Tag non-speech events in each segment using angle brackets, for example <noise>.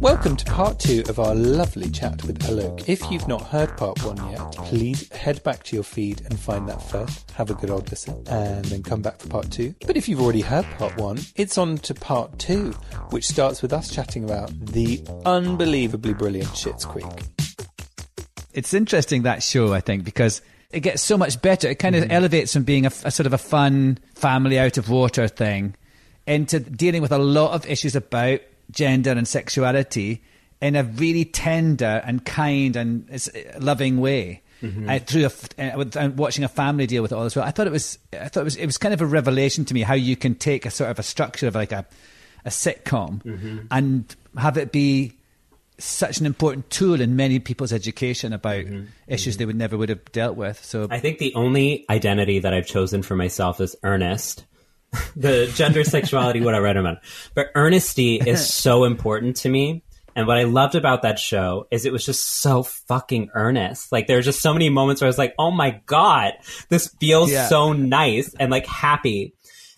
Welcome to part two of our lovely chat with Alok. If you've not heard part one yet, please head back to your feed and find that first. Have a good old listen and then come back for part two. But if you've already heard part one, it's on to part two, which starts with us chatting about the unbelievably brilliant Schitt's Creek. It's interesting that show, I think, because it gets so much better. It kind of Mm-hmm. elevates from being a, a sort of a fun family out of water thing into dealing with a lot of issues about gender and sexuality in a really tender and kind and loving way. Mm-hmm. Uh, through a uh, with, and watching a family deal with it all as well, I thought it was. I thought it was. It was kind of a revelation to me how you can take a sort of a structure of like a a sitcom Mm-hmm. and have it be such an important tool in many people's education about issues they would never would have dealt with. So I think the only identity that I've chosen for myself is earnest. <laughs> the gender, sexuality, whatever, I don't know. But earnesty is <laughs> so important to me. And what I loved about that show is it was just so fucking earnest. Like there were just so many moments where I was like, oh my God, this feels Yeah. so nice and like happy.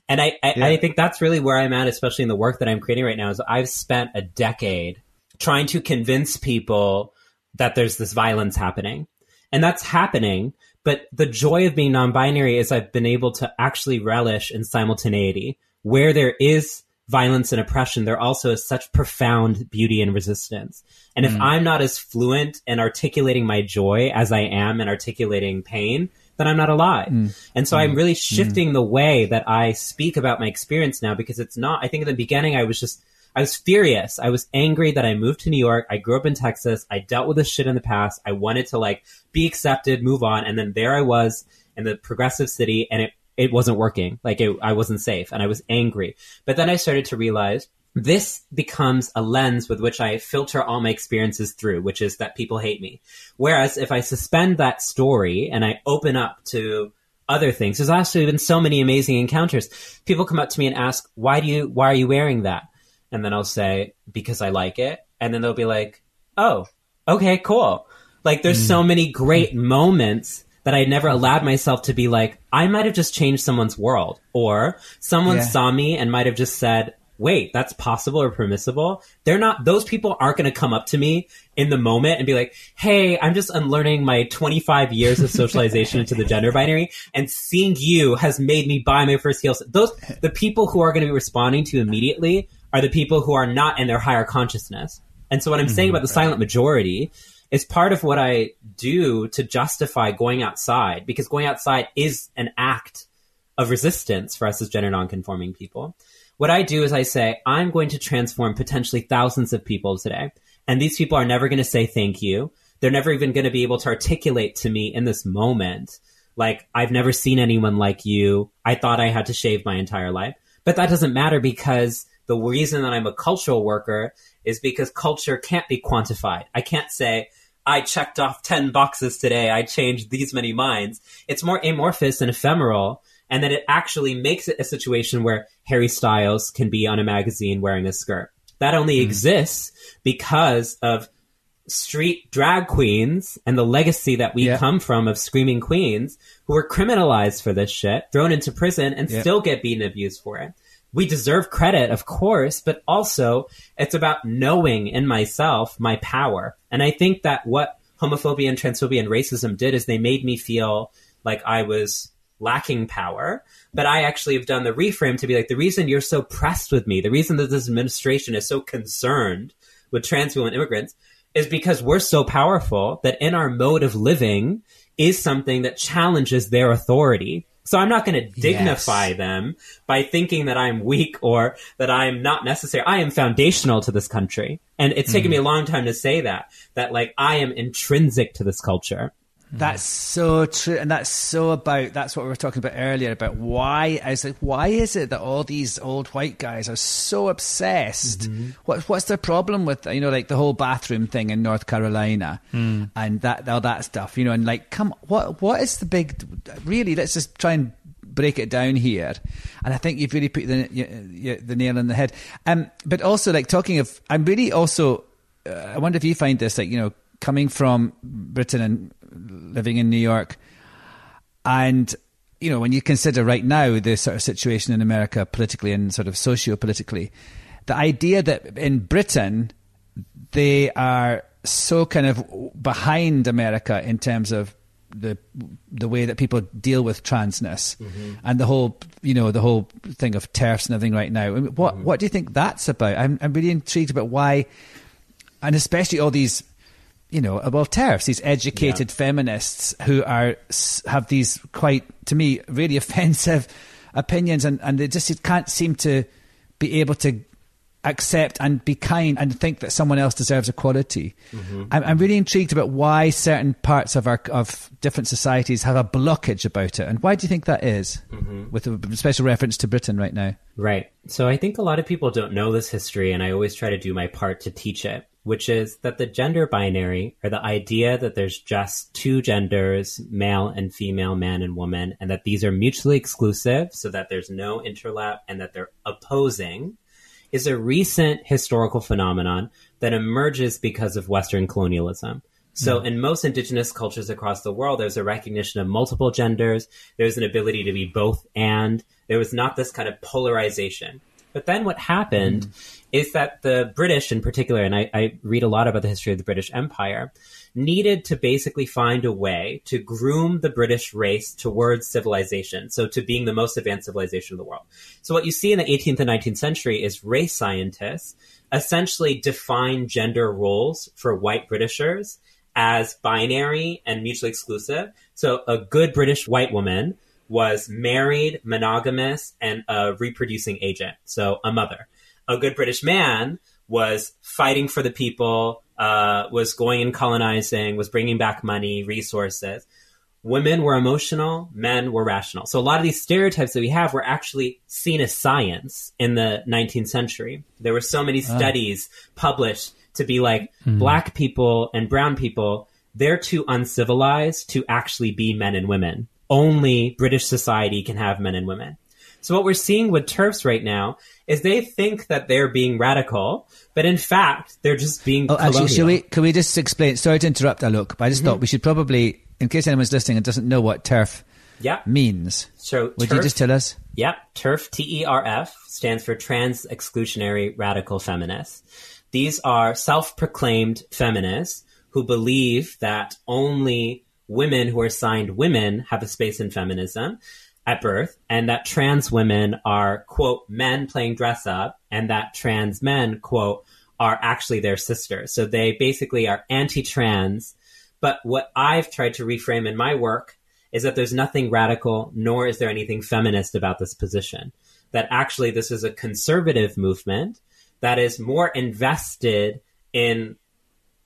And I, I, Yeah. I think that's really where I'm at, especially in the work that I'm creating right now, is I've spent a decade trying to convince people that there's this violence happening. And that's happening. But the joy of being non binary is I've been able to actually relish in simultaneity. Where there is violence and oppression, there also is such profound beauty and resistance. And if mm. I'm not as fluent in articulating my joy as I am in articulating pain, then I'm not alive. Mm. And so I'm mm. really shifting the way that I speak about my experience now because it's not, I think in the beginning I was just, I was furious. I was angry that I moved to New York. I grew up in Texas. I dealt with this shit in the past. I wanted to like be accepted, move on. And then there I was in the progressive city and it, it wasn't working. Like it, I wasn't safe and I was angry. But then I started to realize this becomes a lens with which I filter all my experiences through, which is that people hate me. Whereas if I suspend that story and I open up to other things, there's actually been so many amazing encounters. People come up to me and ask, why do you, why are you wearing that? And then I'll say, because I like it. And then they'll be like, oh, okay, cool. Like there's so mm. many great moments that I never allowed myself to be like, I might have just changed someone's world. Or someone Yeah. saw me and might have just said, wait, that's possible or permissible. They're not, those people aren't going to come up to me in the moment and be like, hey, I'm just unlearning my 25 years of socialization into the gender binary and seeing you has made me buy my first heels." Those, the people who are going to be responding to immediately are the people who are not in their higher consciousness. And so what I'm saying mm-hmm. about the silent majority is part of what I do to justify going outside because going outside is an act of resistance for us as gender nonconforming people. What I do is I say, I'm going to transform potentially thousands of people today. And these people are never going to say thank you. They're never even going to be able to articulate to me in this moment, like, I've never seen anyone like you. I thought I had to shave my entire life. But that doesn't matter because the reason that I'm a cultural worker is because culture can't be quantified. I can't say, I checked off 10 boxes today. I changed these many minds. It's more amorphous and ephemeral. And then it actually makes it a situation where Harry Styles can be on a magazine wearing a skirt. That only hmm. exists because of street drag queens and the legacy that we Yeah. come from of screaming queens who were criminalized for this shit, thrown into prison, and Yeah. still get beaten and abused for it. We deserve credit, of course, but also it's about knowing in myself my power. And I think that what homophobia and transphobia and racism did is they made me feel like I was lacking power. But I actually have done the reframe to be like, the reason you're so pressed with me, the reason that this administration is so concerned with trans and immigrants is because we're so powerful that in our mode of living is something that challenges their authority. So I'm not going to dignify them by thinking that I'm weak or that I'm not necessary. I am foundational to this country. And it's taken me mm-hmm. a long time to say that, that like I am intrinsic to this culture. That's so true, and that's so about. That's what we were talking about earlier about why. I was like, why is it that all these old white guys are so obsessed? Mm-hmm. What, what's their problem with you know like the whole bathroom thing in North Carolina Hmm. and that all that stuff? You know, and like, come, what what is the big? Really, let's just try and break it down here. And I think you've really put the you- the nail on the head. Um, but also like talking of, I'm really also. Uh, I wonder if you find this like you know coming from Britain and living in New York, and you know when you consider right now the sort of situation in America politically and sort of socio-politically, the idea that in Britain they are so kind of behind America in terms of the the way that people deal with transness mm-hmm. and the whole you know the whole thing of turfs and everything right now. What mm-hmm. what do you think that's about? I'm I'm really intrigued about why, and especially all these. You know, well, turfs, these educated feminists who are have these quite, to me, really <laughs> offensive opinions, and, and they just can't seem to be able to accept and be kind and think that someone else deserves equality. Mm-hmm. I'm, I'm really intrigued about why certain parts of our of different societies have a blockage about it, and why do you think that is? Mm-hmm. With a special reference to Britain right now. Right. So I think a lot of people don't know this history, and I always try to do my part to teach it, which is that the gender binary, or the idea that there's just two genders, male and female, man and woman, and that these are mutually exclusive, so that there's no interlap and that they're opposing, is a recent historical phenomenon that emerges because of Western colonialism. So, hmm. in most indigenous cultures across the world, there's a recognition of multiple genders. There's an ability to be both and. There was not this kind of polarization. But then what happened hmm. Is that the British, in particular, and I, I read a lot about the history of the British Empire, needed to basically find a way to groom the British race towards civilization. So, to being the most advanced civilization of the world. So, what you see in the 18th and 19th century is race scientists essentially define gender roles for white Britishers as binary and mutually exclusive. So a good British white woman was married, monogamous, and a reproducing agent. So a mother. A good British man was fighting for the people, uh, was going and colonizing, was bringing back money, resources. Women were emotional, men were rational. So a lot of these stereotypes that we have were actually seen as science in the 19th century. There were so many studies published to be like black people and brown people, they're too uncivilized to actually be men and women. Only British society can have men and women. So what we're seeing with TERFs right now is they think that they're being radical, but in fact, they're just being Oh, actually, colonial. shall we? Can we just explain? Sorry to interrupt, Alok, but I just mm-hmm. thought we should probably, in case anyone's listening and doesn't know what turf Yeah. means, So would you just tell us? Yep, TERF, T E R F, stands for Trans Exclusionary Radical Feminists. These are self proclaimed feminists who believe that only women who are signed women have a space in feminism at birth, and that trans women are, quote, men playing dress up, and that trans men, quote, are actually their sisters. So they basically are anti trans. But what I've tried to reframe in my work is that there's nothing radical, nor is there anything feminist about this position. That actually this is a conservative movement that is more invested in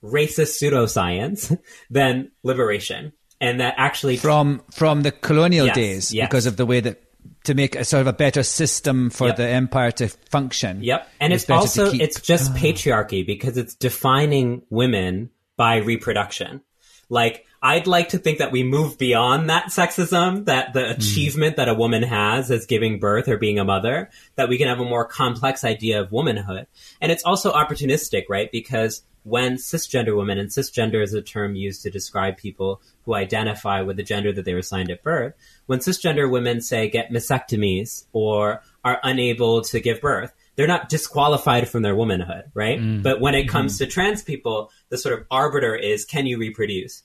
racist pseudoscience <laughs> than liberation. And that actually From from the colonial Yes, days, yes. because of the way that to make a sort of a better system for Yep. the empire to function. Yep. And it's, to also it's just ah. patriarchy because it's defining women by reproduction. Like I'd like to think that we move beyond that sexism, that the hmm. achievement that a woman has as giving birth or being a mother, that we can have a more complex idea of womanhood. And it's also opportunistic, right? Because when cisgender women, and cisgender is a term used to describe people who identify with the gender that they were assigned at birth, when cisgender women say get mastectomies or are unable to give birth, they're not disqualified from their womanhood, right? Hmm. But when it hmm. comes to trans people, the sort of arbiter is can you reproduce?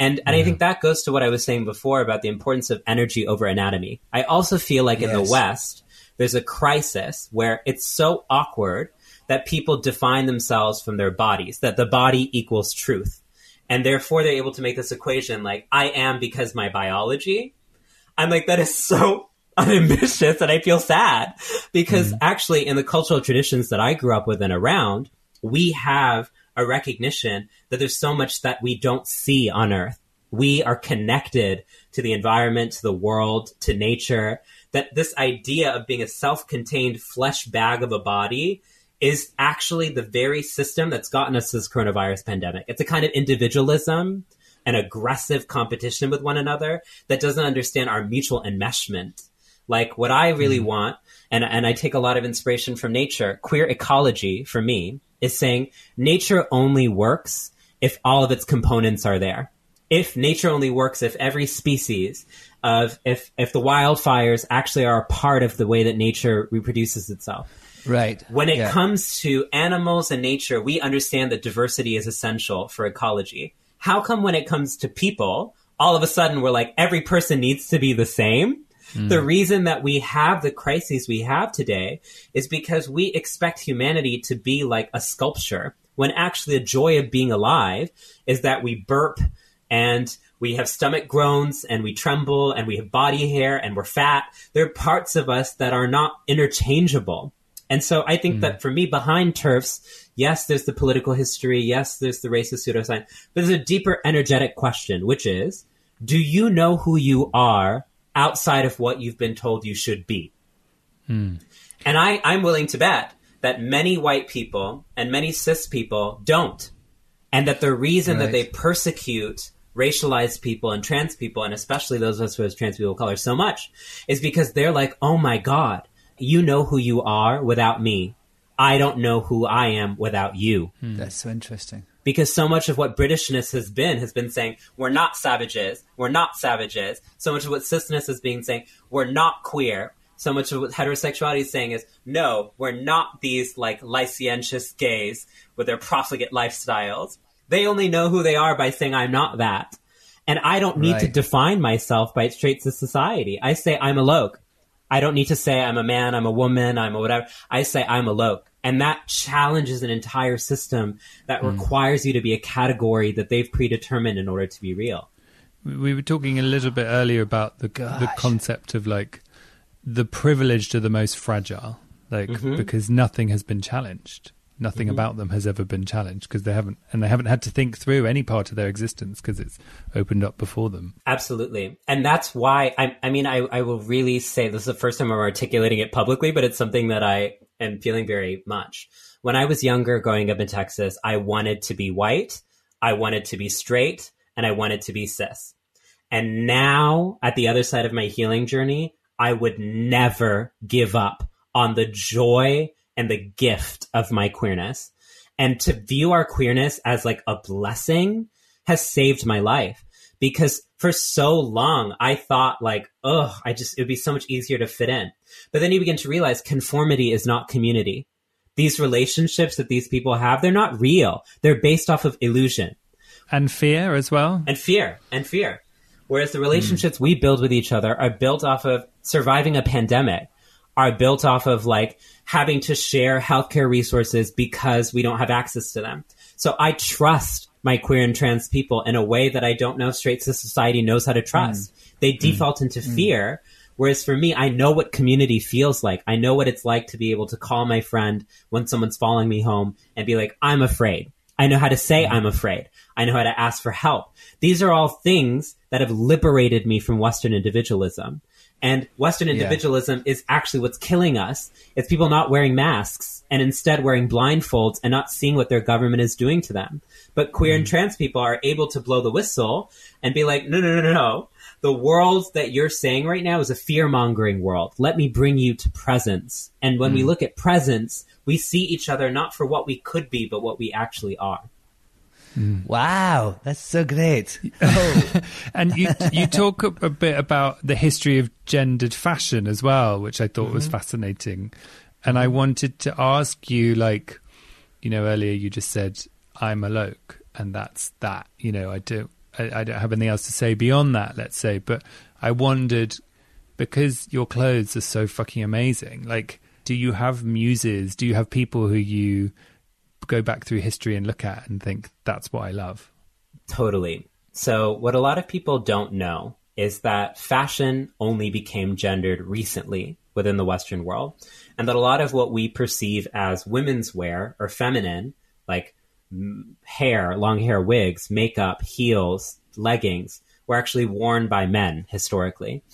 And and I think that goes to what I was saying before about the importance of energy over anatomy. I also feel like in the West, there's a crisis where it's so awkward that people define themselves from their bodies, that the body equals truth. And therefore they're able to make this equation like I am because my biology. I'm like, that is so <laughs> unambitious and I feel sad because mm-hmm. actually in the cultural traditions that I grew up with and around, we have a recognition that there's so much that we don't see on earth we are connected to the environment, to the world, to nature, that this idea of being a self contained flesh bag of a body is actually the very system that's gotten us this coronavirus pandemic. It's a kind of individualism and aggressive competition with one another that doesn't understand our mutual enmeshment. Like what I really mm. want, and, and I take a lot of inspiration from nature, queer ecology for me is saying nature only works if all of its components are there. If nature only works if every species of if if the wildfires actually are a part of the way that nature reproduces itself. Right. When it yeah. comes to animals and nature, we understand that diversity is essential for ecology. How come when it comes to people, all of a sudden we're like every person needs to be the same? Mm. The reason that we have the crises we have today is because we expect humanity to be like a sculpture when actually the joy of being alive is that we burp and we have stomach groans and we tremble and we have body hair and we're fat. There are parts of us that are not interchangeable. And so I think mm. that for me, behind turfs, yes, there's the political history. Yes, there's the racist pseudoscience, but there's a deeper energetic question, which is, do you know who you are outside of what you've been told you should be? Mm. And I, I'm willing to bet that many white people and many cis people don't. And that the reason right. that they persecute racialized people and trans people, and especially those of us who have trans people of color so much, is because they're like, oh my God, you know who you are without me. I don't know who I am without you. Hmm. That's so interesting. Because so much of what Britishness has been has been saying, we're not savages, we're not savages. So much of what cisness has been saying, we're not queer. So much of what heterosexuality is saying is, no, we're not these like licentious gays with their profligate lifestyles. They only know who they are by saying I'm not that. And I don't need right. to define myself by traits of society. I say I'm Alok. I don't need to say I'm a man, I'm a woman, I'm a whatever. I say I'm Alok. And that challenges an entire system that mm. requires you to be a category that they've predetermined in order to be real. We were talking a little bit earlier about the Gosh. the concept of like the privileged are the most fragile, like mm-hmm. because nothing has been challenged. Nothing mm-hmm. about them has ever been challenged because they haven't and they haven't had to think through any part of their existence because it's opened up before them. Absolutely. And that's why i, I mean I, I will really say this is the first time i'm articulating it publicly but it's something that i am feeling very much. When i was younger growing up in texas i wanted to be white i wanted to be straight and i wanted to be cis. And now at the other side of my healing journey i would never give up on the joy and the gift of my queerness. And to view our queerness as like a blessing has saved my life because for so long I thought like, oh, I just, it would be so much easier to fit in. But then you begin to realize conformity is not community. These relationships that these people have, they're not real. They're based off of illusion. And fear as well. And fear. And fear. Whereas the relationships mm. we build with each other are built off of surviving a pandemic, are built off of like having to share healthcare resources because we don't have access to them. So I trust my queer and trans people in a way that I don't know straight society knows how to trust. Mm. They mm. default mm. into fear. Whereas for me, I know what community feels like. I know what it's like to be able to call my friend when someone's following me home and be like, I'm afraid. I know how to say mm. I'm afraid. I know how to ask for help. These are all things that have liberated me from Western individualism. And Western individualism yeah. is actually what's killing us. It's people not wearing masks and instead wearing blindfolds and not seeing what their government is doing to them. But queer mm. and trans people are able to blow the whistle and be like, no, no, no, no, no. The world that you're saying right now is a fear mongering world. Let me bring you to presence. And when mm. we look at presence, we see each other not for what we could be, but what we actually are. Mm. Wow, that's so great. Oh. <laughs> and you you talk a, a, bit about the history of gendered fashion as well, which I thought mm-hmm. was fascinating. And I wanted to ask you, like, you know, earlier you just said I'm Alok, and that's that. You know, I don't I, I don't have anything else to say beyond that. Let's say, but I wondered because your clothes are so fucking amazing. Like, do you have muses? Do you have people who you go back through history and look at and think that's what I love. Totally. So, what a lot of people don't know is that fashion only became gendered recently within the Western world, and that a lot of what we perceive as women's wear or feminine, like hair, long hair, wigs, makeup, heels, leggings were actually worn by men historically.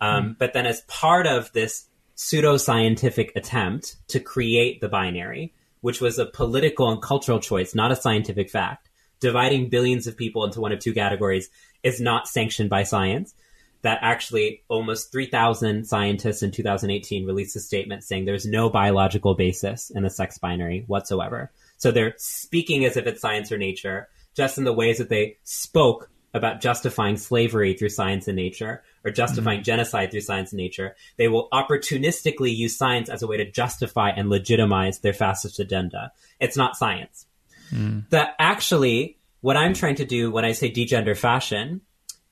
Um, But then, as part of this pseudoscientific attempt to create the binary, which was a political and cultural choice, not a scientific fact, dividing billions of people into one of two categories is not sanctioned by science. That actually almost 3,000 scientists in 2018 released a statement saying there's no biological basis in the sex binary whatsoever. So they're speaking as if it's science or nature, just in the ways that they spoke about justifying slavery through science and nature or justifying mm-hmm. genocide through science and nature. They will opportunistically use science as a way to justify and legitimize their fascist agenda. It's not science. Mm. That actually, what I'm trying to do when I say degender fashion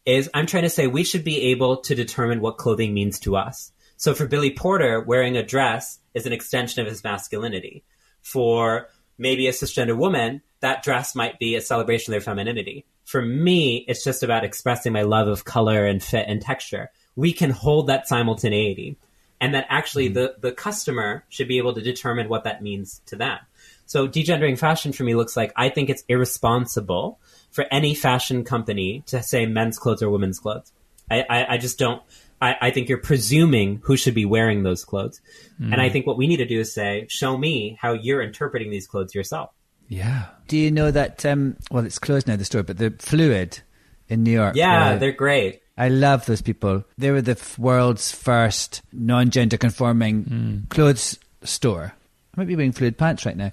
is I'm trying to say we should be able to determine what clothing means to us. So for Billy Porter, wearing a dress is an extension of his masculinity. For maybe a cisgender woman, that dress might be a celebration of their femininity. For me, it's just about expressing my love of color and fit and texture. We can hold that simultaneity. And that actually mm-hmm. the, the customer should be able to determine what that means to them. So degendering fashion for me looks like I think it's irresponsible for any fashion company to say men's clothes or women's clothes. I, I, I just don't. I, I think you're presuming who should be wearing those clothes. And I mm-hmm. think what we need to do is say, show me how you're interpreting these clothes yourself. Yeah. Do you know that? Um, well, it's closed now. The store, but the Fluid in New York. Yeah, where- they're great. I love those people. They were the f- world's first non-gender conforming clothes store. I might be wearing fluid pants right now.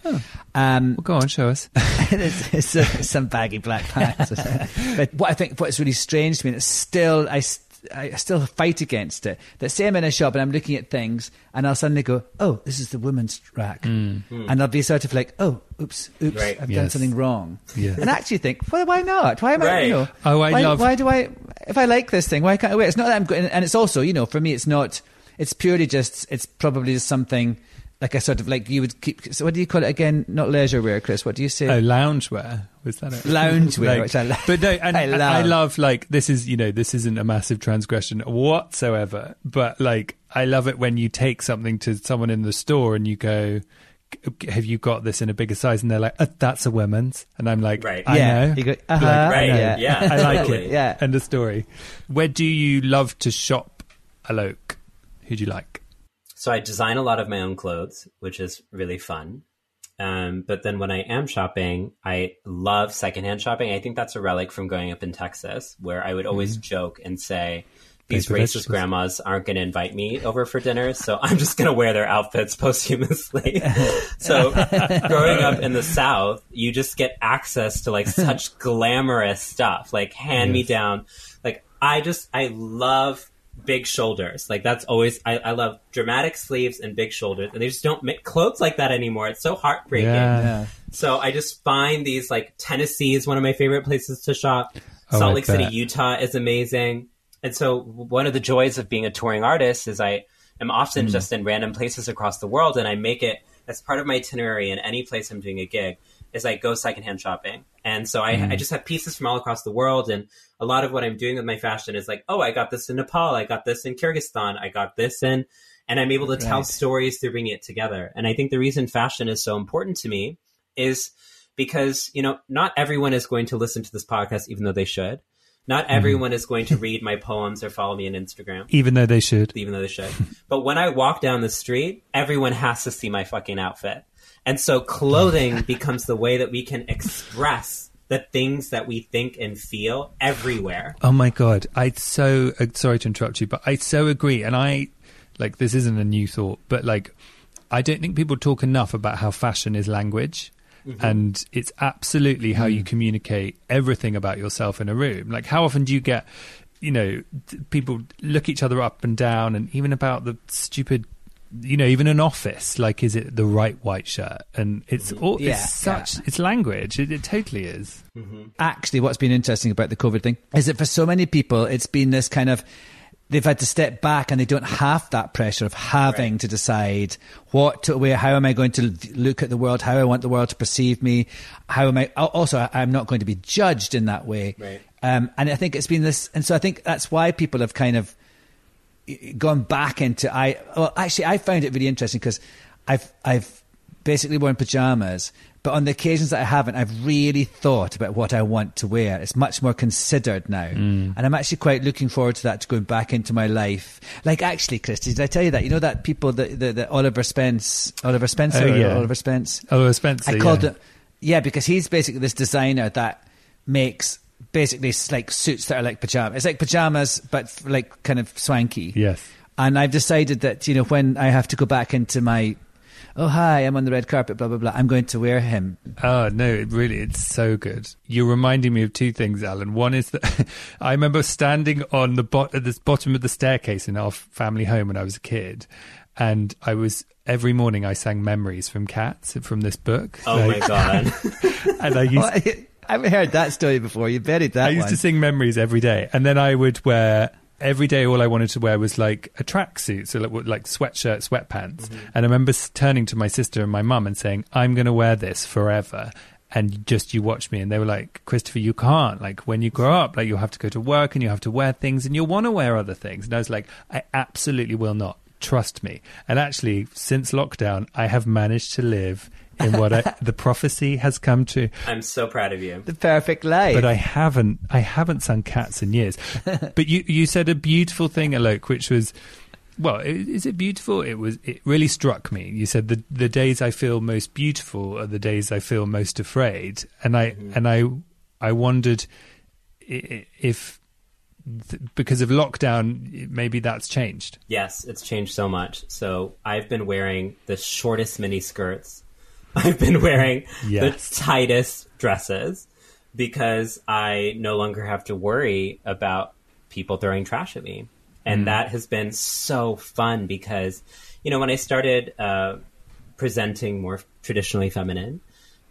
Um, Well, go on, show us. <laughs> it's, it's, uh, some baggy black pants. <laughs> but what I think what's really strange to me, and it's still I, st- I still fight against it. That say I'm in a shop and I'm looking at things, and I'll suddenly go, "Oh, this is the women's rack," hmm. hmm. and I'll be sort of like, "Oh, oops, oops, Right. I've done something wrong," Yes. and I actually think, "Well, why not? Why am I? You know, Oh, I why, love- Why do I? If I like this thing, why can't I wear it? It's not that I'm going, and it's also, you know, for me, it's not. It's purely just. It's probably just something. Like a sort of like you would keep. So what do you call it again? Not leisure wear, Chris. What do you say? Oh, loungewear was that it? Loungewear, which I lo- but no, <laughs> and I I love. love. like this is you know this isn't a massive transgression whatsoever. But like I love it when you take something to someone in the store and you go, "Have you got this in a bigger size?" And they're like, uh, "That's a women's," and I'm like, Right. "I Yeah. know." You go, Like, uh-huh. I Right, know. yeah. yeah, <laughs> I like it. Yeah. End of story. Where do you love to shop, Alok? Who do you like? So I design a lot of my own clothes, which is really fun. Um, but then when I am shopping, I love secondhand shopping. I think that's a relic from growing up in Texas, where I would always joke and say, these racist grandmas aren't going to invite me over for dinner, so <laughs> I'm just going to wear their outfits posthumously. <laughs> so growing up in the South, you just get access to like such <laughs> glamorous stuff, like hand me down. Like I just, I love big shoulders. Like that's always, I, I love dramatic sleeves and big shoulders, and they just don't make clothes like that anymore. It's so heartbreaking. Yeah. Yeah. So I just find these like Tennessee is one of my favorite places to shop. Oh, Salt Lake City. Utah is amazing. And so one of the joys of being a touring artist is I am often hmm. just in random places across the world and I make it as part of my itinerary in any place I'm doing a gig is I go secondhand shopping. And so I, I mm-hmm. just have pieces from all across the world and a lot of what I'm doing with my fashion is like, oh, I got this in Nepal, I got this in Kyrgyzstan, I got this in and I'm able to tell stories through bringing it together. And I think the reason fashion is so important to me is because, you know, not everyone is going to listen to this podcast, even though they should. Not mm-hmm. everyone is going to <laughs> read my poems or follow me on Instagram, Even though they should. even though they should. but when I walk down the street, everyone has to see my fucking outfit. And so clothing <laughs> becomes the way that we can express the things that we think and feel everywhere. Oh my god, I so uh, sorry to interrupt you, but I so agree, and I like this isn't a new thought, but like I don't think people talk enough about how fashion is language. And it's absolutely how you communicate everything about yourself in a room. Like, how often do you get, you know, people look each other up and down, and even about the stupid, you know, even an office. Like, is it the right white shirt? And it's all Yeah, it's such yeah. it's language. It, it totally is. actually what's been interesting about the COVID thing is that for so many people it's been this kind of they've had to step back and they don't have that pressure of having Right. to decide what to wear, how am I going to look at the world, how I want the world to perceive me, how am I also I- I'm not going to be judged in that way. Right. Um, and I think it's been this, and so I think that's why people have kind of gone back into I. Well, actually, I found it really interesting because I've I've basically worn pajamas. But on the occasions that I haven't, I've really thought about what I want to wear. It's much more considered now. Mm. And I'm actually quite looking forward to that, to going back into my life. Like, actually, Christy, did I tell you that? You know that people, the, the, the Oliver Spence, Oliver Spencer, Oh, yeah. Oliver Spence? Oliver Spencer, I called yeah. it, yeah, because he's basically this designer that makes basically s- like suits that are like pajamas. It's like pajamas, but like kind of swanky. Yes. And I've decided that, you know, when I have to go back into my, oh, hi, I'm on the red carpet, blah, blah, blah, I'm going to wear him. Oh no, it really, it's so good. You're reminding me of two things, Alan. One is that <laughs> I remember standing on the bot at the bottom of the staircase in our family home when I was a kid, and I was every morning I sang memories from Cats from this book. Oh Like, my god. <laughs> And I used, Well, I haven't heard that story before. You buried that I used one. to sing memories every day, and then I would wear every day. All I wanted to wear was like a tracksuit, so like, like sweatshirt, sweatpants. Mm-hmm. And I remember turning to my sister and my mum and saying, "I'm going to wear this forever." And just you watch me, and they were like, "Christopher, you can't. Like when you grow up, like you'll have to go to work and you have to wear things, and you'll want to wear other things." And I was like, "I absolutely will not. Trust me." And actually, since lockdown, I have managed to live in what I, <laughs> the prophecy has come to. I'm so proud of you. the perfect life. but I haven't I haven't sung cats in years. <laughs> but you you said a beautiful thing, Alok, which was well, is it beautiful? It was. It really struck me. You said the the days I feel most beautiful are the days I feel most afraid, and I mm-hmm. and I I wondered i- i- if because of lockdown maybe that's changed. Yes, it's changed so much. So I've been wearing the shortest mini skirts. <laughs> I've been wearing Yes. the tightest dresses because I no longer have to worry about people throwing trash at me. And that has been so fun because, you know, when I started uh, presenting more traditionally feminine,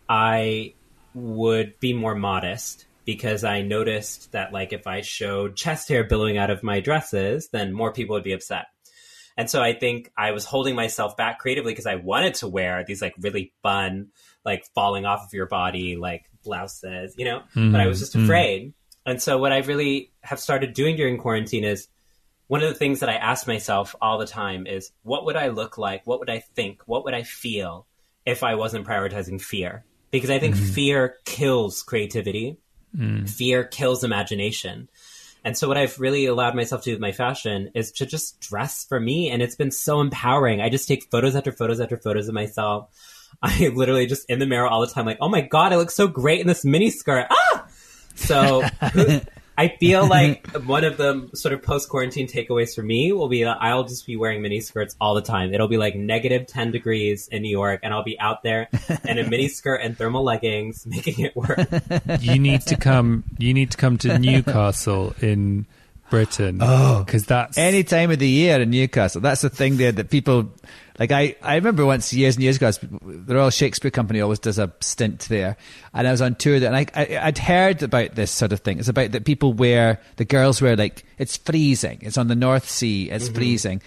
I would be more modest because I noticed that like if I showed chest hair billowing out of my dresses, then more people would be upset. And so I think I was holding myself back creatively because I wanted to wear these like really fun, like falling off of your body, like blouses, you know, but I mm-hmm. was just mm-hmm. afraid. And so what I really have started doing during quarantine is one of the things that I ask myself all the time is what would I look like? What would I think? What would I feel if I wasn't prioritizing fear? Because I think mm-hmm. fear kills creativity. Mm. Fear kills imagination. And so what I've really allowed myself to do with my fashion is to just dress for me. And it's been so empowering. I just take photos after photos after photos of myself. <laughs> I literally just in the mirror all the time, like, oh my God, I look so great in this mini skirt. Ah! So <laughs> I feel like <laughs> one of the sort of post quarantine takeaways for me will be that I'll just be wearing mini skirts all the time. It'll be like negative 10 degrees in New York, and I'll be out there in a mini skirt and thermal leggings <laughs> making it work. You need to come. You need to come to <laughs> Newcastle in Britain. Oh, because that's Any time of the year in Newcastle. That's the thing there that people like. I, I remember once years and years ago, the Royal Shakespeare Company always does a stint there, and I was on tour there, and I, I I'd heard about this sort of thing. It's about that people wear the girls wear like it's freezing. It's on the North Sea. It's mm-hmm. freezing.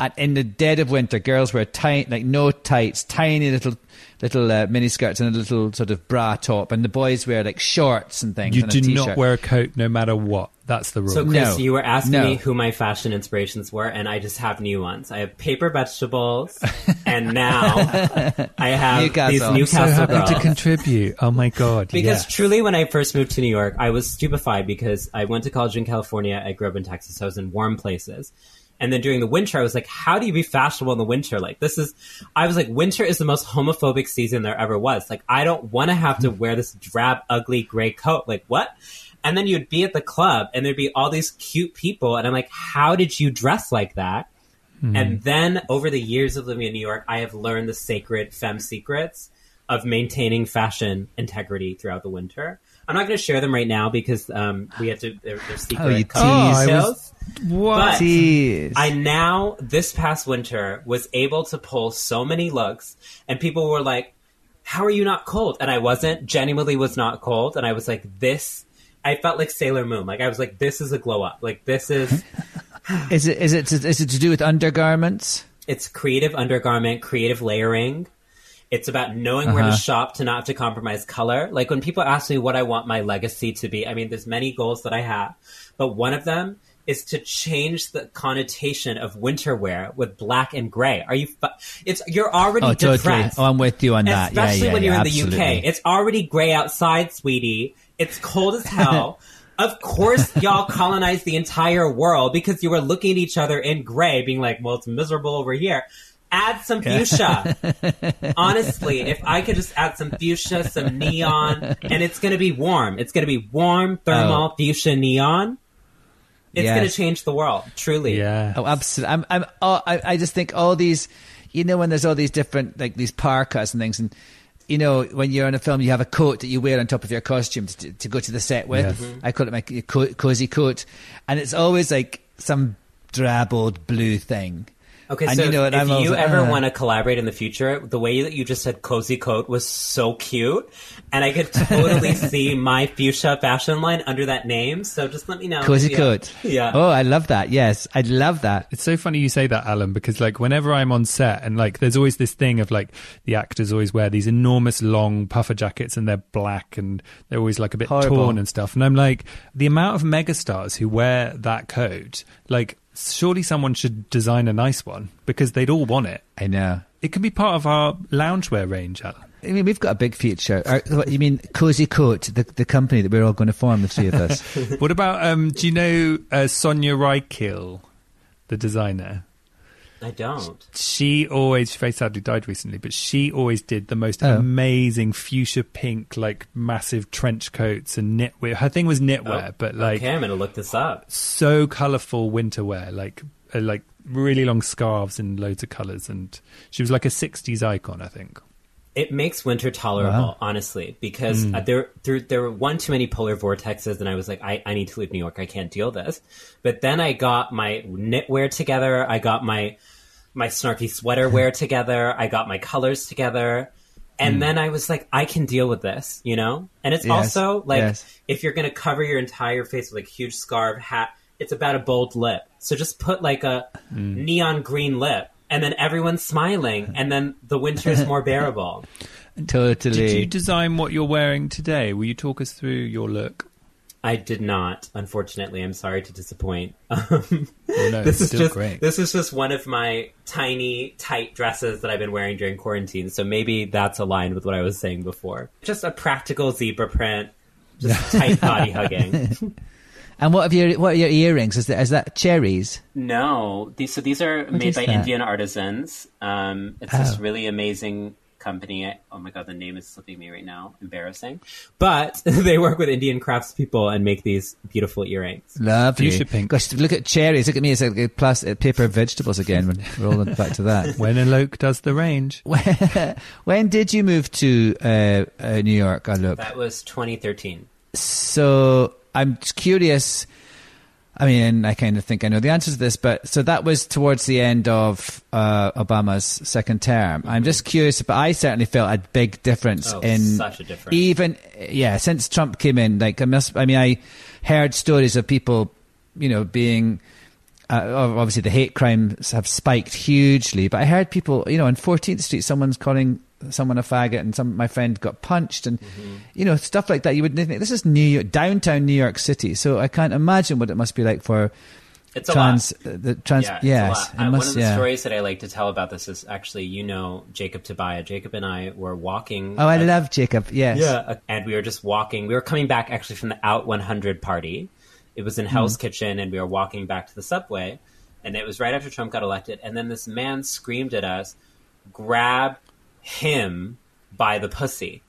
And in the dead of winter, girls wear tight, like no tights, tiny little, little uh, mini skirts and a little sort of bra top, and the boys wear like shorts and things. you and do not t-shirt. wear a coat no matter what. That's the rule. So, Chris, No. you were asking No. me who my fashion inspirations were, and I just have new ones. I have paper vegetables, <laughs> and now I have Newcastle. these I'm so Newcastle happy girls. to contribute. Oh my god! Because yes. truly, when I first moved to New York, I was stupefied because I went to college in California. I grew up in Texas. So I was in warm places. And then during the winter, I was like, how do you be fashionable in the winter? Like, this is, I was like, winter is the most homophobic season there ever was. Like, I don't want to have to wear this drab, ugly gray coat. Like, what? And then you'd be at the club and there'd be all these cute people. And I'm like, how did you dress like that? And then over the years of living in New York, I have learned the sacred femme secrets of maintaining fashion integrity throughout the winter. I'm not going to share them right now because um, we have to. They're, they're secret. Oh, you tease. I details. What? But Jeez. I now this past winter was able to pull so many looks, and people were like, "How are you not cold?" And I wasn't. Genuinely was not cold, and I was like, "This." I felt like Sailor Moon. Like I was like, "This is a glow up." Like this is. <laughs> Is it is it to, is it to do with undergarments? it's creative undergarment, creative layering. It's about knowing where to uh-huh. shop to not have to compromise color. Like when people ask me what I want my legacy to be, I mean, there's many goals that I have, but one of them is to change the connotation of winter wear with black and gray. Are you? Fu- it's you're already Oh, totally. depressed. Oh, I'm with you on that. Especially yeah, when you're yeah, in the. UK. It's already gray outside, sweetie. It's cold as hell. <laughs> of course, y'all colonized the entire world because you were looking at each other in gray, being like, "Well, it's miserable over here." Add some <laughs> fuchsia. Honestly, if I could just add some fuchsia, some neon, and it's going to be warm. It's going to be warm thermal oh. fuchsia neon. It's Yes. going to change the world, truly. Yeah. Oh, absolutely. I'm, I'm, oh, I, I just think all these, you know, when there's all these different, like these parkas and things, and, you know, when you're in a film, you have a coat that you wear on top of your costume to, to go to the set with. Yes. I call it my co- cozy coat. And it's always like some drab old blue thing. Okay, And so you know if, I'm if you like, ever "Ugh." want to collaborate in the future, the way that you just said cozy coat was so cute, and I could totally <laughs> see my fuchsia fashion line under that name. So just let me know. Cozy Yeah. coat. Yeah. Oh, I love that. Yes, I love that. It's so funny you say that, Alan, because like whenever I'm on set and like there's always this thing of like the actors always wear these enormous long puffer jackets and they're black and they're always like a bit Horrible. torn and stuff. And I'm like, the amount of megastars who wear that coat, like surely someone should design a nice one because they'd all want it. I know. It can be part of our loungewear range, Alan. I mean, we've got a big future. Or, you mean Cozy Coat, the, the company that we're all going to form, the three of us? <laughs> what about um do you know uh, Sonia Rykiel, the designer? I don't. she always she very sadly died recently but she always did the most Oh. amazing fuchsia pink like massive trench coats and knitwear her thing was knitwear Oh, but like okay, I'm gonna look this up. so colorful winter wear like uh, like really long scarves in loads of colors and she was like a 60s icon i think It makes winter tolerable, Wow. honestly, because Hmm. uh, there, there there were one too many polar vortexes, and I was like, I, I need to leave New York. I can't deal this. But then I got my knitwear together. I got my my snarky sweater wear <laughs> together. I got my colors together. And then I was like, I can deal with this, you know? And it's. Yes, also like, yes. if you're going to cover your entire face with like huge scarf, hat, it's about a bold lip. So just put like a Hmm. neon green lip. And then everyone's smiling, <laughs> and then the winter is more bearable. <laughs> totally. did you design what you're wearing today will you talk us through your look I did not, unfortunately. I'm sorry to disappoint. <laughs> Um, Oh, no, this it's is still just great this is just one of my tiny, tight dresses that I've been wearing during quarantine. So maybe that's aligned with what I was saying before. Just a practical zebra print, just tight body hugging. And what have your what are your earrings? Is that is that cherries? No, these so these are made by that? Indian artisans. Um, it's this Oh. really amazing company. I, oh my god, the name is slipping me right now. Embarrassing, but <laughs> they work with Indian craftspeople and make these beautiful earrings. Lovely. Fuchsia pink. Gosh, look at cherries. Look at me. It's like a plastic paper vegetables again. We're <laughs> rolling back to that. when Alok does the range <laughs> when did you move to uh, uh, New York? I look. That was 2013. So I'm curious. I mean, I kind of think I know the answer to this, but so that was towards the end of uh, Obama's second term. I'm just curious, but I certainly felt a big difference Oh, in such a difference. even yeah since Trump came in. Like I must, I mean, I heard stories of people, you know, being. Uh, obviously, the hate crimes have spiked hugely, but I heard people, you know, on 14th Street, someone's calling someone a faggot, and some my friend got punched, and you know, stuff like that. You would think this is New York, downtown New York City, so I can't imagine what it must be like for It's a trans, lot. uh, the trans. Yeah, yes, it must- one of the yeah. stories that I like to tell about this is actually, you know, Jacob Tobia. Jacob and I were walking. Oh, I uh, love Jacob. Yes. Yeah, uh, and we were just walking. We were coming back actually from the Out 100 party. It was in. Hell's Kitchen, and we were walking back to the subway. And it was right after Trump got elected. And then this man screamed at us, "Grab him by the pussy,"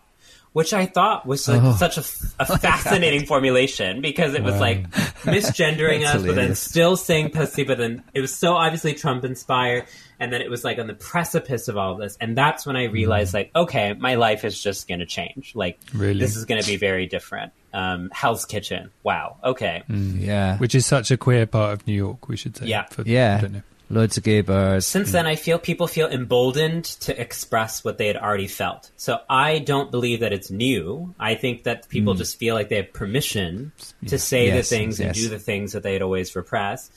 which I thought was like Oh. such a, a <laughs> fascinating formulation because it was like misgendering That's <laughs> us, but then still saying pussy. But then it was so obviously Trump inspired. And then it was like on the precipice of all this. And that's when I realized, like, okay, my life is just going to change. Like, Really? this is going to be very different. Um, Hell's Kitchen. Wow. Okay. Yeah. which is such a queer part of New York we should say Yeah. for, yeah. I don't know. Loads of gay bars. Since then, I feel people feel emboldened to express what they had already felt. So I don't believe that it's new. I think that people hmm. just feel like they have permission to say. Yes, the things and do the things that they had always repressed.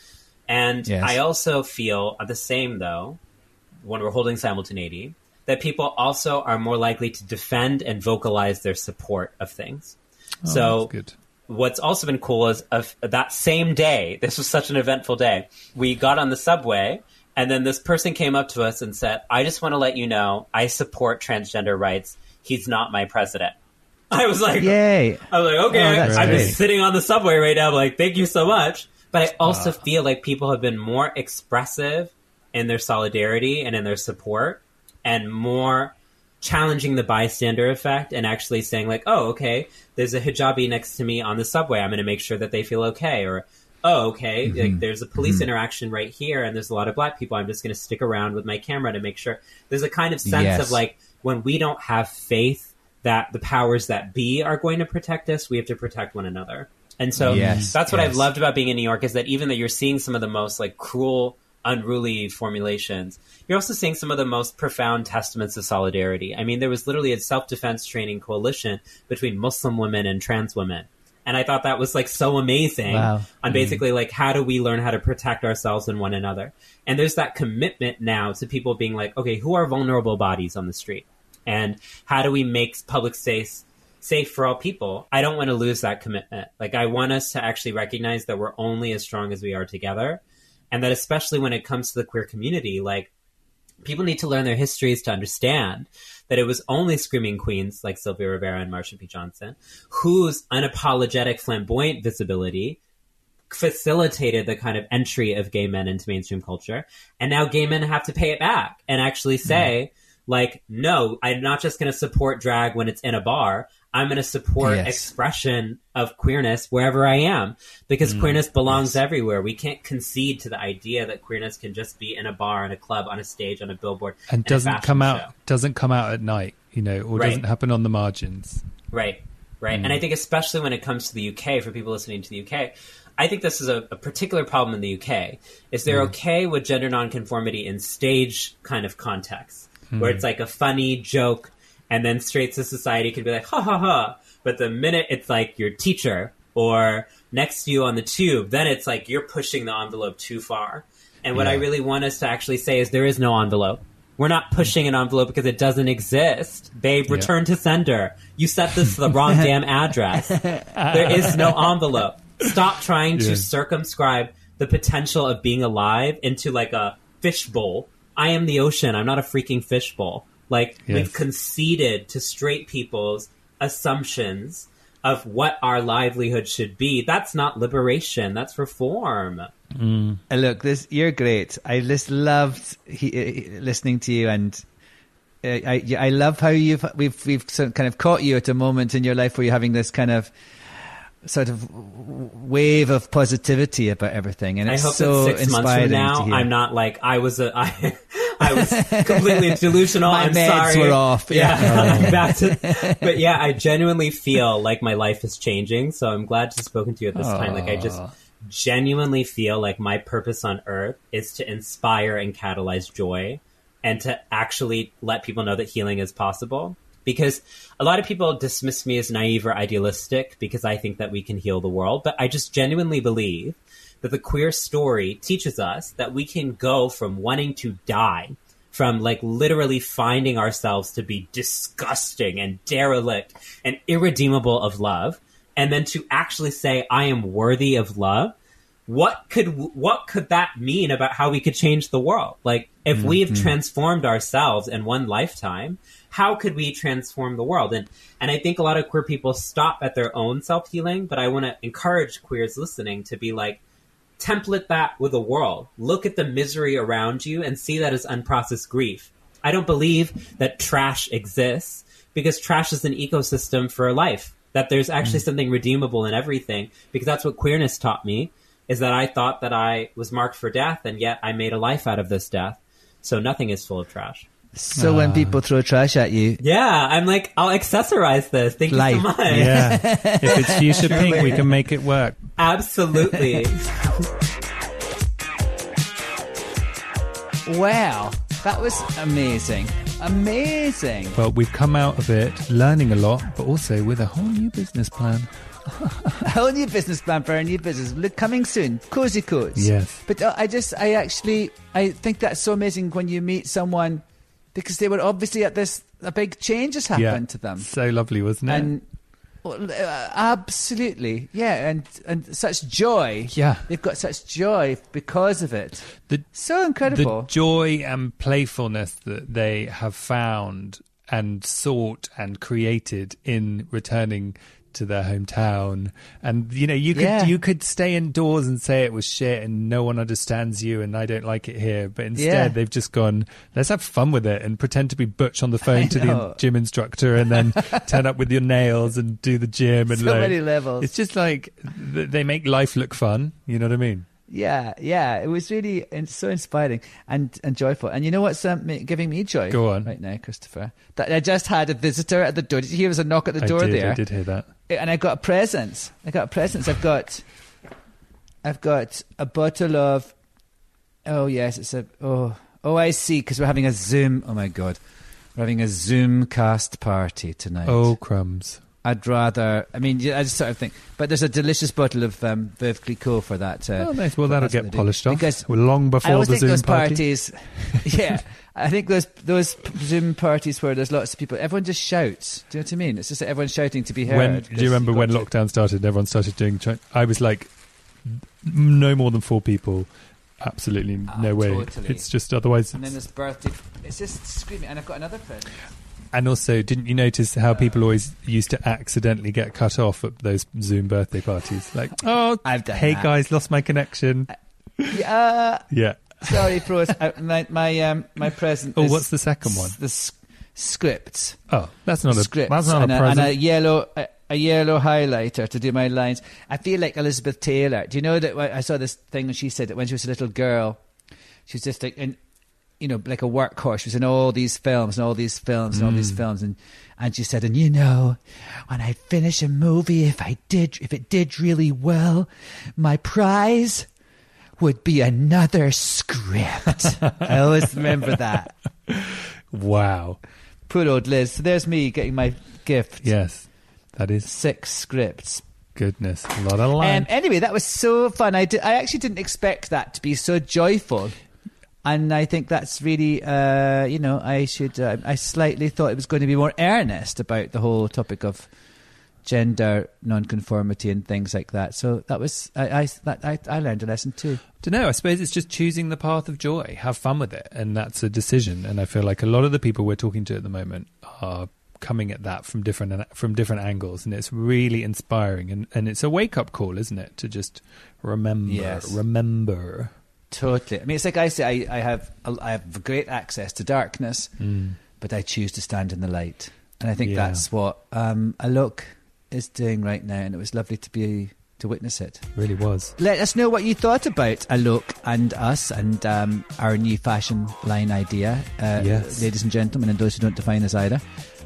And Yes. I also feel the same, though, when we're holding simultaneity, that people also are more likely to defend and vocalize their support of things. Oh, so that's good what's also been cool is of that same day, <laughs> this was such an eventful day. We got on the subway and then this person came up to us and said, I just want to let you know I support transgender rights. He's not my president. <laughs> I was like, Yay. I was like, okay, Oh, I'm great. just sitting on the subway right now. I'm like, thank you so much. But I also Ah. feel like people have been more expressive in their solidarity and in their support and more challenging the bystander effect and actually saying like, oh, okay, there's a hijabi next to me on the subway. I'm going to make sure that they feel okay. Or, oh, okay, Mm-hmm. like there's a police interaction right here and there's a lot of black people. I'm just going to stick around with my camera to make sure. There's a kind of sense Yes. of like when we don't have faith that the powers that be are going to protect us, we have to protect one another. And so Yes, that's what yes. I've loved about being in New York is that even though you're seeing some of the most like cruel, unruly formulations, you're also seeing some of the most profound testaments of solidarity. I mean, there was literally a self-defense training coalition between Muslim women and trans women. And I thought that was like so amazing Wow. on mm-hmm. basically like how do we learn how to protect ourselves and one another. And there's that commitment now to people being like, okay, who are vulnerable bodies on the street? And how do we make public space safe for all people? I don't want to lose that commitment. Like I want us to actually recognize that we're only as strong as we are together. And that especially when it comes to the queer community, like people need to learn their histories to understand that it was only screaming queens like Sylvia Rivera and Marsha P. Johnson whose unapologetic flamboyant visibility facilitated the kind of entry of gay men into mainstream culture. And now gay men have to pay it back and actually say, mm-hmm. like, no, I'm not just going to support drag when it's in a bar. I'm going to support Yes. expression of queerness wherever I am because mm, queerness belongs everywhere. We can't concede to the idea that queerness can just be in a bar, in a club, on a stage, on a billboard, and doesn't come out show. doesn't come out at night, you know, or Right. doesn't happen on the margins. Right, right. And I mm. think especially when it comes to the UK, for people listening to the UK, I think this is a, a particular problem in the UK. Is they're mm. okay with gender nonconformity in stage kind of contexts, where it's like a funny joke, and then straight to society could be like ha ha ha. But the minute it's like your teacher or next to you on the tube, then it's like you're pushing the envelope too far. And what I really want us to actually say is there is no envelope. We're not pushing an envelope because it doesn't exist. Babe, return to sender. You set this to the wrong <laughs> damn address. There is no envelope. Stop trying to circumscribe the potential of being alive into like a fishbowl. I am the ocean. I'm not a freaking fishbowl. Like Yes. we've conceded to straight people's assumptions of what our livelihood should be. That's not liberation. That's reform. Uh, Look, this you're great. I just loved he, uh, listening to you, and uh, I I love how you've we've we've kind of caught you at a moment in your life where you're having this kind of sort of wave of positivity about everything, and I hope so that six months from now. I'm not like I was a I, <laughs> I was completely delusional. My I'm meds sorry. were off, Yeah, <laughs> <laughs> back to. But yeah, I genuinely feel like my life is changing. So I'm glad to have spoken to you at this time. Like I just genuinely feel like my purpose on Earth is to inspire and catalyze joy, and to actually let people know that healing is possible. Because a lot of people dismiss me as naive or idealistic because I think that we can heal the world, but I just genuinely believe that the queer story teaches us that we can go from wanting to die, from like literally finding ourselves to be disgusting and derelict and irredeemable of love, and then to actually say, I am worthy of love. What could what could that mean about how we could change the world? Like if we've mm-hmm. transformed ourselves in one lifetime, how could we transform the world? And and I think a lot of queer people stop at their own self healing, but I want to encourage queers listening to be like, template that with the world. Look at the misery around you and see that as unprocessed grief. I don't believe that trash exists because trash is an ecosystem for life. That there's actually mm. something redeemable in everything because that's what queerness taught me is that I thought that I was marked for death and yet I made a life out of this death. So nothing is full of trash. So when people throw trash at you, Yeah, I'm like, I'll accessorize this. Thank Life. you so much. Yeah, <laughs> if it's fuchsia pink, we can make it work. Absolutely. <laughs> wow, that was amazing, amazing. Well, we've come out of it learning a lot, but also with a whole new business plan. <laughs> A whole new business plan for our new business. Look, coming soon. Cozy Coats. Yes. But uh, I just, I actually, I think that's so amazing when you meet someone because they were obviously at this, a big change has happened yeah, to them. So lovely, wasn't it? And Well, uh, absolutely, yeah, and and such joy. Yeah. they've got such joy because of it. The So incredible. the joy and playfulness that they have found and sought and created in returning to their hometown and you know you could Yeah. you could stay indoors and say it was shit and no one understands you and I don't like it here but instead Yeah. they've just gone let's have fun with it and pretend to be butch on the phone I to the gym instructor and then <laughs> turn up with your nails and do the gym and So like, many levels. it's just like they make life look fun you know what I mean Yeah, yeah, it was really in- so inspiring and, and joyful. And you know what's um, giving me joy? Go on. right now, Christopher. That I just had a visitor at the door. Did you hear? There was a knock at the I door did there, I did hear that and I got a present. I got a presents. I've got, I've got a bottle of. Oh yes, it's a oh oh I see because we're having a Zoom. Oh my god, we're having a Zoom cast party tonight. oh crumbs I'd rather. I mean, I just sort of think. But there's a delicious bottle of um, Veuve Clicquot for that. Uh, Oh, nice. Well, that'll get polished off. Because long I before always the think Zoom those party. parties. <laughs> yeah, I think those those Zoom parties where there's lots of people, everyone just shouts. Do you know what I mean? It's just that everyone's shouting to be heard. When do you remember when to- lockdown started? and Everyone started doing. I was like, no more than four people. Absolutely Ah, no way. totally. It's just otherwise. And then this birthday. It's just screaming, and I've got another present. And also, didn't you notice how people always used to accidentally get cut off at those Zoom birthday parties? Like, oh, I've done hey that. guys, lost my connection. Yeah, Yeah. sorry, Pros. uh, my my um my present. Oh, what's the second one? The s- scripts. Oh, that's not a. scripts That's not and, a a, present. and a yellow a, a yellow highlighter to do my lines. I feel like Elizabeth Taylor. Do you know that I saw this thing and she said that when she was a little girl, she was just like in, you know, like a workhorse. She was in all these films and all these films and all Mm. these films and and she said, and you know, when I finish a movie, if I did, if it did really well, my prize would be another script. <laughs> I always remember that. wow. Poor old Liz. So there's me getting my gift. Yes, that is Six scripts. goodness. A lot of Um, lines. anyway, that was so fun. I, did, I actually didn't expect that to be so joyful. And I think that's really, uh, you know, I should. Uh, I slightly thought it was going to be more earnest about the whole topic of gender nonconformity and things like that. So that was, I, I, that, I, I learned a lesson too. don't know. I suppose it's just choosing the path of joy. Have fun with it, and that's a decision. And I feel like a lot of the people we're talking to at the moment are coming at that from different from different angles, and it's really inspiring. And and it's a wake up call, isn't it? To just remember, Yes. remember. Totally. I mean, it's like I say, I, I have, a- I have great access to darkness, but I choose to stand in the light. And I think Yeah. that's what um, Alok is doing right now, and it was lovely to be to witness it. Really was. Let us know what you thought about Alok and us and um, our new fashion line idea, uh, Yes. ladies and gentlemen, and those who don't define us either.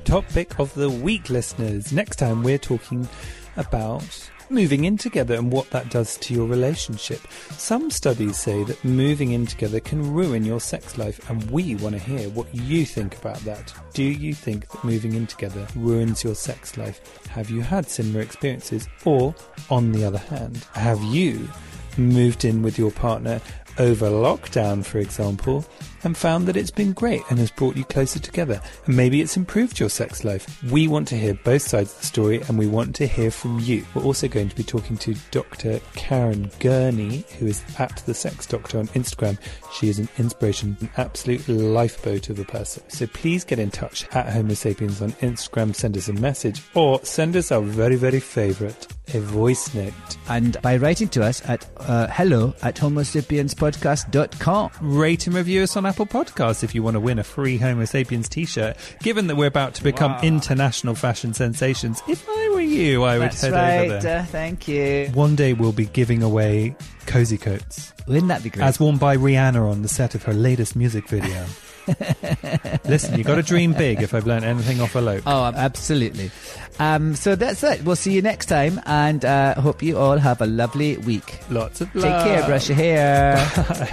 Topic of the week, listeners. Next time we're talking about moving in together and what that does to your relationship. Some studies say that moving in together can ruin your sex life, and we want to hear what you think about that. Do you think that moving in together ruins your sex life? Have you had similar experiences? Or, on the other hand, have you moved in with your partner over lockdown, for example, and found that it's been great and has brought you closer together, and maybe it's improved your sex life. We want to hear both sides of the story and we want to hear from you. We're also going to be talking to Dr. Karen Gurney, who is at the Sex Doctor on Instagram. She is an inspiration, an absolute lifeboat of a person. So please get in touch at Homo Sapiens on Instagram, send us a message, or send us our very, very favourite, a voice note. And by writing to us at uh, hello at homosapienspodcast.com. Rate and review us on Apple Podcasts if you want to win a free Homo sapiens t shirt. Given that we're about to become international fashion sensations, if I were you, I would That's head right. over there. Uh, thank you. One day we'll be giving away cozy coats, Wouldn't that be great? as worn by Rihanna on the set of her latest music video. <laughs> Listen, you've got to dream big. If I've learned anything off Alok. Oh, absolutely. Um, so that's it. We'll see you next time, and uh, hope you all have a lovely week. Lots of love. Take care. Brush your hair. <laughs>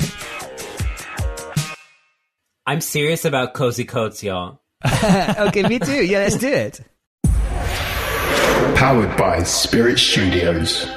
I'm serious about cozy coats, y'all. <laughs> okay, me too. Yeah, let's do it. Powered by Spirit Studios.